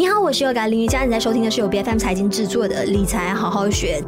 你好，我是优嘎林瑜伽，你在收听的是由 BFM 财经制作的理财好好学。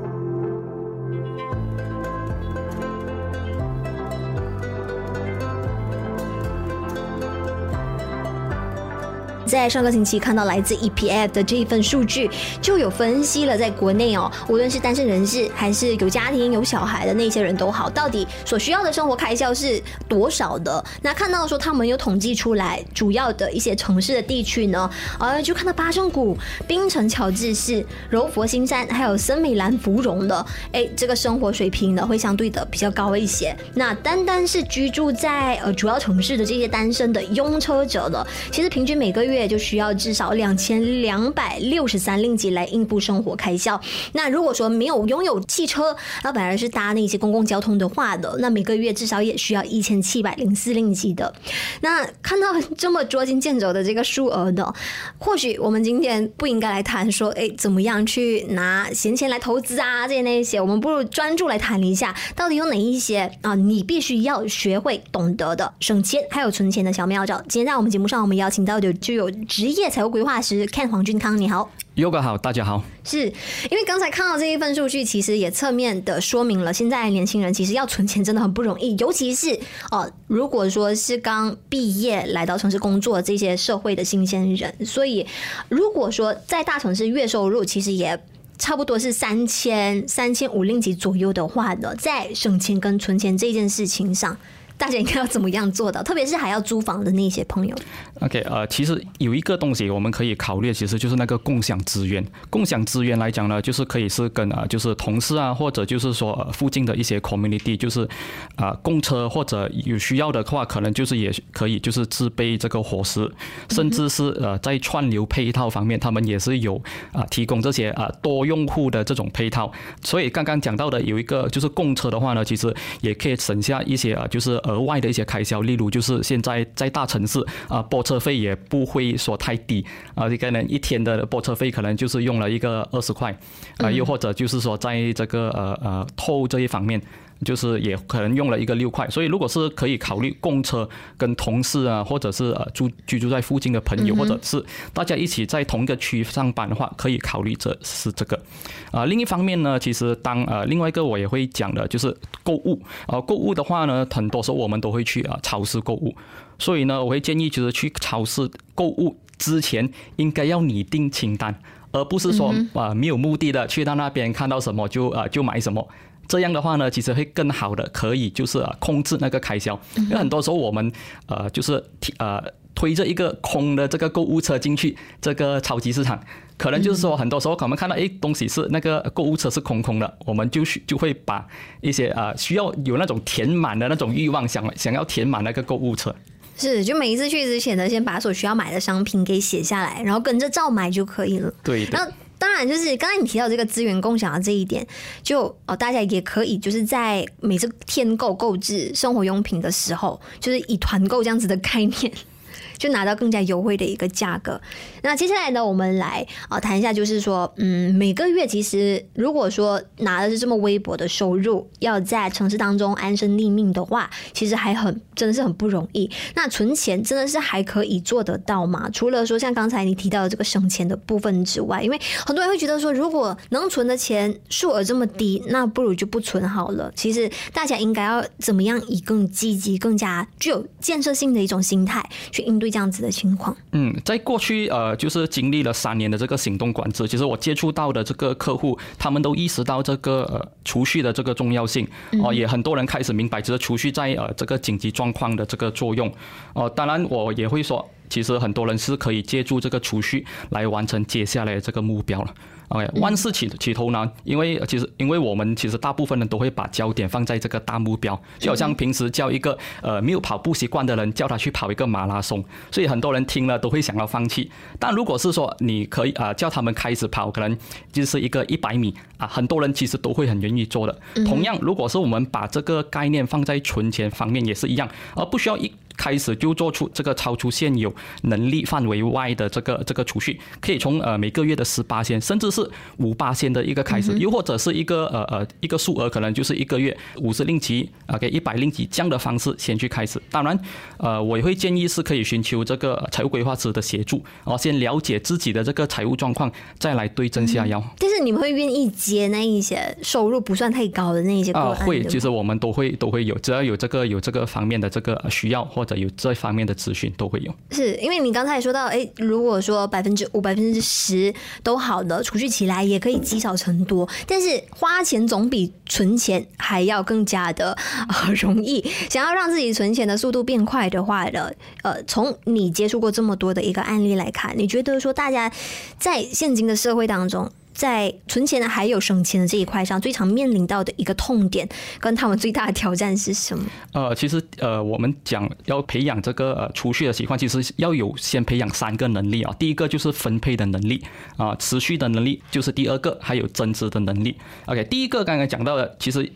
在上个星期看到来自 EPF 的这一份数据，就有分析了，在国内哦，无论是单身人士还是有家庭有小孩的那些人都好，到底所需要的生活开销是多少的？那看到说他们有统计出来，主要的一些城市的地区呢，呃，就看到巴生谷、槟城、乔治市、柔佛新山，还有森美兰、芙蓉的，哎，这个生活水平呢会相对的比较高一些。那单单是居住在呃主要城市的这些单身的拥车者呢，其实平均每个月。就需要至少两千两百六十三令吉来应付生活开销。那如果说没有拥有汽车，那本来是搭那些公共交通的话的，那每个月至少也需要一千七百零四令吉的。那看到这么捉襟见肘的这个数额的，或许我们今天不应该来谈说，哎，怎么样去拿闲钱来投资啊，这些那些，我们不如专注来谈一下，到底有哪一些啊，你必须要学会懂得的省钱还有存钱的小妙招。今天在我们节目上，我们邀请到的就有。职业财务规划师 Ken 黄俊康，你好，Yoga 好，大家好。是因为刚才看到这一份数据，其实也侧面的说明了，现在年轻人其实要存钱真的很不容易，尤其是哦，如果说是刚毕业来到城市工作这些社会的新鲜人，所以如果说在大城市月收入其实也差不多是三千三千五令吉左右的话呢，在省钱跟存钱这件事情上。大家应该要怎么样做到？特别是还要租房的那些朋友。OK，呃，其实有一个东西我们可以考虑，其实就是那个共享资源。共享资源来讲呢，就是可以是跟啊，就是同事啊，或者就是说附近的一些 community，就是啊，公车或者有需要的话，可能就是也可以就是自备这个伙食，甚至是呃在串流配套方面，他们也是有啊提供这些啊多用户的这种配套。所以刚刚讲到的有一个就是公车的话呢，其实也可以省下一些啊，就是。额外的一些开销，例如就是现在在大城市啊，泊车费也不会说太低啊，你可能一天的泊车费可能就是用了一个二十块啊，又或者就是说在这个呃呃透这一方面。就是也可能用了一个六块，所以如果是可以考虑共车跟同事啊，或者是呃住居住在附近的朋友，或者是大家一起在同一个区上班的话，可以考虑这是这个。啊，另一方面呢，其实当呃另外一个我也会讲的，就是购物啊，购物的话呢，很多时候我们都会去啊超市购物，所以呢，我会建议就是去超市购物之前应该要拟定清单，而不是说啊没有目的的去到那边看到什么就啊就买什么。这样的话呢，其实会更好的可以就是啊控制那个开销，因为很多时候我们呃就是呃推着一个空的这个购物车进去这个超级市场，可能就是说很多时候我们看到诶东西是那个购物车是空空的，我们就就会把一些呃需要有那种填满的那种欲望，想想要填满那个购物车。是，就每一次去之前呢，先把所需要买的商品给写下来，然后跟着照买就可以了。对，对。当然，就是刚才你提到这个资源共享的这一点，就哦，大家也可以就是在每次添购购置生活用品的时候，就是以团购这样子的概念。就拿到更加优惠的一个价格。那接下来呢，我们来啊谈一下，就是说，嗯，每个月其实如果说拿的是这么微薄的收入，要在城市当中安身立命的话，其实还很真的是很不容易。那存钱真的是还可以做得到吗？除了说像刚才你提到的这个省钱的部分之外，因为很多人会觉得说，如果能存的钱数额这么低，那不如就不存好了。其实大家应该要怎么样以更积极、更加具有建设性的一种心态去应对。这样子的情况，嗯，在过去呃，就是经历了三年的这个行动管制，其实我接触到的这个客户，他们都意识到这个呃储蓄的这个重要性哦，也很多人开始明白，这个储蓄在呃这个紧急状况的这个作用哦。当然，我也会说，其实很多人是可以借助这个储蓄来完成接下来的这个目标了。OK，万事起起头难，因为其实因为我们其实大部分人都会把焦点放在这个大目标，就好像平时叫一个呃没有跑步习惯的人叫他去跑一个马拉松，所以很多人听了都会想要放弃。但如果是说你可以啊叫他们开始跑，可能就是一个一百米啊，很多人其实都会很愿意做的。同样，如果是我们把这个概念放在存钱方面也是一样，而不需要一。开始就做出这个超出现有能力范围外的这个这个储蓄，可以从呃每个月的十八千，甚至是五八千的一个开始，又或者是一个呃呃一个数额，可能就是一个月五十令吉啊给一百令吉这样的方式先去开始。当然，呃，我也会建议是可以寻求这个财务规划师的协助，然后先了解自己的这个财务状况，再来对症下药。嗯、但是你们会愿意接那一些收入不算太高的那一些？啊，会，其实我们都会都会有，只要有这个有这个方面的这个需要，或者有这方面的资讯，都会有。是因为你刚才也说到，哎，如果说百分之五、百分之十都好的储蓄起来，也可以积少成多。但是花钱总比存钱还要更加的呃容易。想要让自己存钱的速度变快的话的，呃，从你接触过这么多的一个案例来看，你觉得说大家在现今的社会当中，在存钱的还有省钱的这一块上，最常面临到的一个痛点，跟他们最大的挑战是什么？呃，其实呃，我们讲要培养这个呃储蓄的习惯，其实要有先培养三个能力啊。第一个就是分配的能力啊，持续的能力就是第二个，还有增值的能力。OK，第一个刚刚讲到的，其实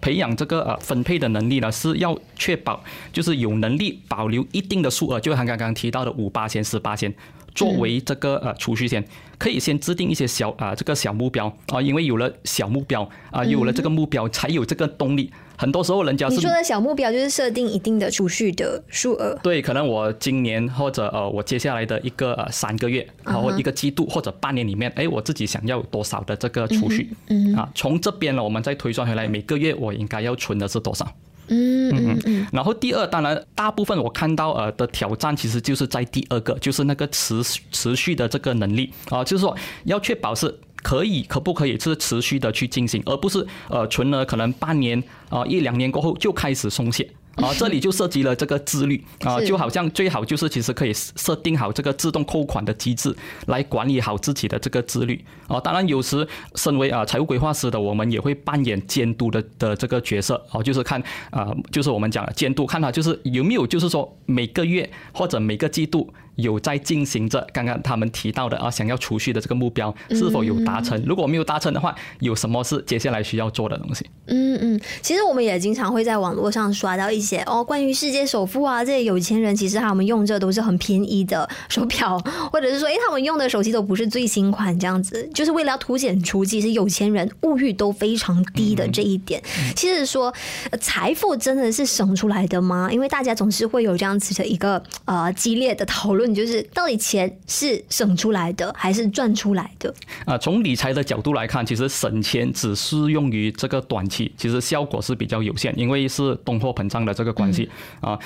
培养这个呃分配的能力呢，是要确保就是有能力保留一定的数额，就像刚刚提到的五八千、十八千。作为这个呃储蓄险，可以先制定一些小啊这个小目标啊，因为有了小目标啊，有了这个目标才有这个动力。很多时候人家是你说的小目标就是设定一定的储蓄的数额。对，可能我今年或者呃我接下来的一个呃三个月，然后一个季度或者半年里面，哎，我自己想要有多少的这个储蓄，嗯啊，从这边呢我们再推算回来，每个月我应该要存的是多少。嗯嗯嗯，然后第二，当然大部分我看到呃的挑战，其实就是在第二个，就是那个持持续的这个能力。啊，就是说要确保是可以可不可以是持续的去进行，而不是呃存了可能半年啊一两年过后就开始松懈。啊，这里就涉及了这个自律啊，就好像最好就是其实可以设定好这个自动扣款的机制，来管理好自己的这个自律啊。当然，有时身为啊财务规划师的我们也会扮演监督的的这个角色哦，就是看啊，就是我们讲的监督，看他就是有没有就是说每个月或者每个季度。有在进行着，刚刚他们提到的啊，想要储蓄的这个目标是否有达成？如果没有达成的话，有什么是接下来需要做的东西？嗯嗯，其实我们也经常会在网络上刷到一些哦，关于世界首富啊这些有钱人，其实他们用这都是很便宜的手表，或者是说，哎，他们用的手机都不是最新款，这样子，就是为了要凸显出其实有钱人物欲都非常低的这一点。其实说财富真的是省出来的吗？因为大家总是会有这样子的一个呃激烈的讨论。就是到底钱是省出来的还是赚出来的？啊，从理财的角度来看，其实省钱只适用于这个短期，其实效果是比较有限，因为是通货膨胀的这个关系啊。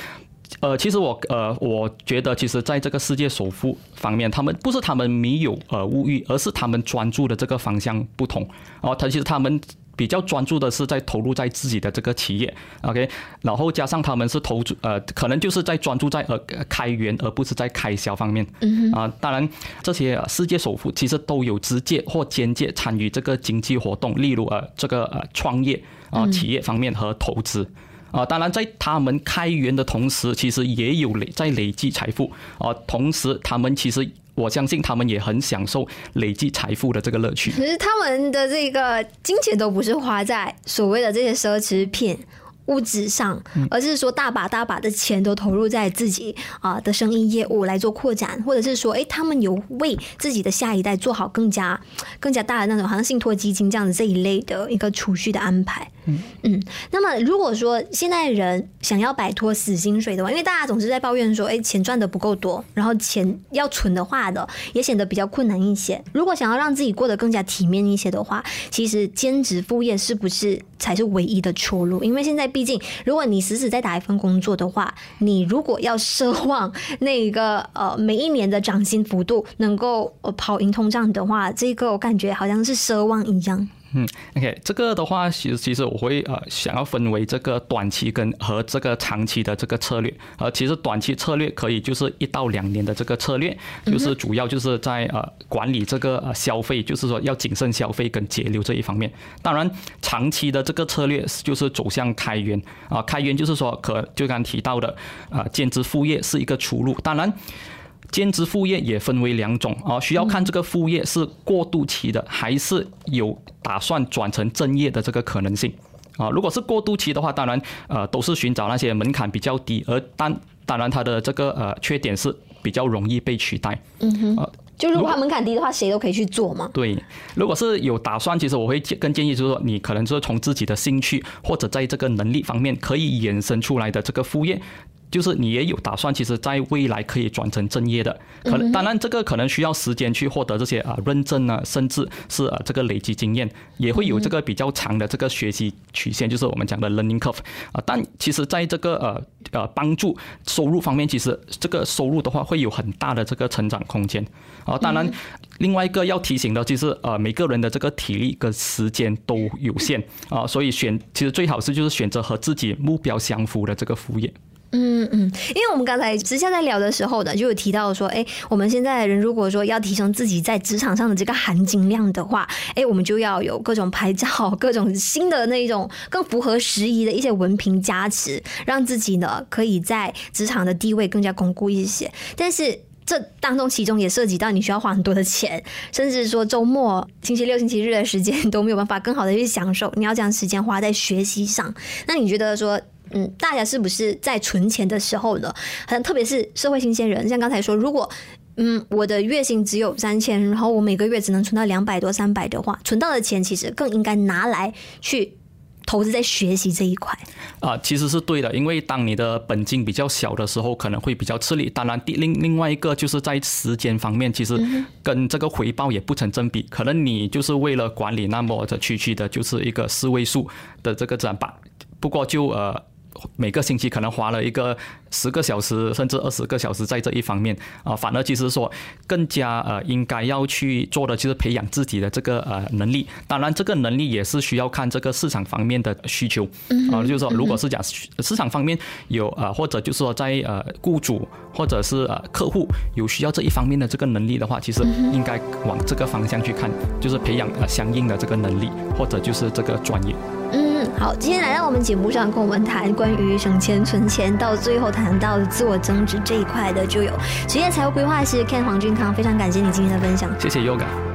呃，其实我呃，我觉得其实在这个世界首富方面，他们不是他们没有呃物欲，而是他们专注的这个方向不同。哦，他其实他们。比较专注的是在投入在自己的这个企业，OK，然后加上他们是投资，呃，可能就是在专注在呃开源，而不是在开销方面。嗯啊，当然这些世界首富其实都有直接或间接参与这个经济活动，例如呃这个呃创业啊企业方面和投资啊，当然在他们开源的同时，其实也有累在累积财富啊，同时他们其实。我相信他们也很享受累积财富的这个乐趣。可是他们的这个金钱都不是花在所谓的这些奢侈品。物质上，而是说大把大把的钱都投入在自己啊的生意业务来做扩展，或者是说，哎，他们有为自己的下一代做好更加更加大的那种，好像信托基金这样子这一类的一个储蓄的安排。嗯嗯。那么，如果说现在人想要摆脱死薪水的话，因为大家总是在抱怨说，哎，钱赚的不够多，然后钱要存的话的也显得比较困难一些。如果想要让自己过得更加体面一些的话，其实兼职副业是不是才是唯一的出路？因为现在。毕竟，如果你死死在打一份工作的话，你如果要奢望那个呃每一年的涨薪幅度能够呃跑赢通胀的话，这个我感觉好像是奢望一样。嗯，OK，这个的话，其实其实我会呃想要分为这个短期跟和这个长期的这个策略。呃，其实短期策略可以就是一到两年的这个策略，就是主要就是在呃管理这个呃消费，就是说要谨慎消费跟节流这一方面。当然，长期的这个策略就是走向开源啊，开源就是说可就刚提到的啊，兼职副业是一个出路。当然。兼职副业也分为两种啊，需要看这个副业是过渡期的，还是有打算转成正业的这个可能性啊。如果是过渡期的话，当然呃都是寻找那些门槛比较低，而当当然它的这个呃缺点是比较容易被取代。嗯哼。呃就如果它门槛低的话，谁都可以去做嘛。对，如果是有打算，其实我会更建议，就是说你可能就是从自己的兴趣或者在这个能力方面可以衍生出来的这个副业。就是你也有打算，其实在未来可以转成正业的，可能当然这个可能需要时间去获得这些啊认证啊，甚至是啊这个累积经验，也会有这个比较长的这个学习曲线，就是我们讲的 learning curve 啊。但其实在这个呃呃帮助收入方面，其实这个收入的话会有很大的这个成长空间啊。当然，另外一个要提醒的就是呃每个人的这个体力跟时间都有限啊，所以选其实最好是就是选择和自己目标相符的这个副业。嗯嗯，因为我们刚才私下在聊的时候呢，就有提到说，哎，我们现在人如果说要提升自己在职场上的这个含金量的话，哎，我们就要有各种牌照、各种新的那一种更符合时宜的一些文凭加持，让自己呢可以在职场的地位更加巩固一些。但是这当中其中也涉及到你需要花很多的钱，甚至说周末、星期六、星期日的时间都没有办法更好的去享受。你要将时间花在学习上，那你觉得说？嗯，大家是不是在存钱的时候呢？好像特别是社会新鲜人，像刚才说，如果嗯我的月薪只有三千，然后我每个月只能存到两百多、三百的话，存到的钱其实更应该拿来去投资在学习这一块。啊，其实是对的，因为当你的本金比较小的时候，可能会比较吃力。当然，另另外一个就是在时间方面，其实跟这个回报也不成正比。可能你就是为了管理那么的区区的，就是一个四位数的这个展板，不过就呃。每个星期可能花了一个十个小时甚至二十个小时在这一方面啊，反而其实说更加呃应该要去做的就是培养自己的这个呃能力。当然，这个能力也是需要看这个市场方面的需求啊，就是说如果是讲市场方面有呃或者就是说在呃雇主或者是呃客户有需要这一方面的这个能力的话，其实应该往这个方向去看，就是培养呃相应的这个能力或者就是这个专业。好，今天来到我们节目上跟我们谈关于省钱存钱，到最后谈到自我增值这一块的，就有职业财务规划师 Ken 黄俊康，非常感谢你今天的分享，谢谢 Yoga。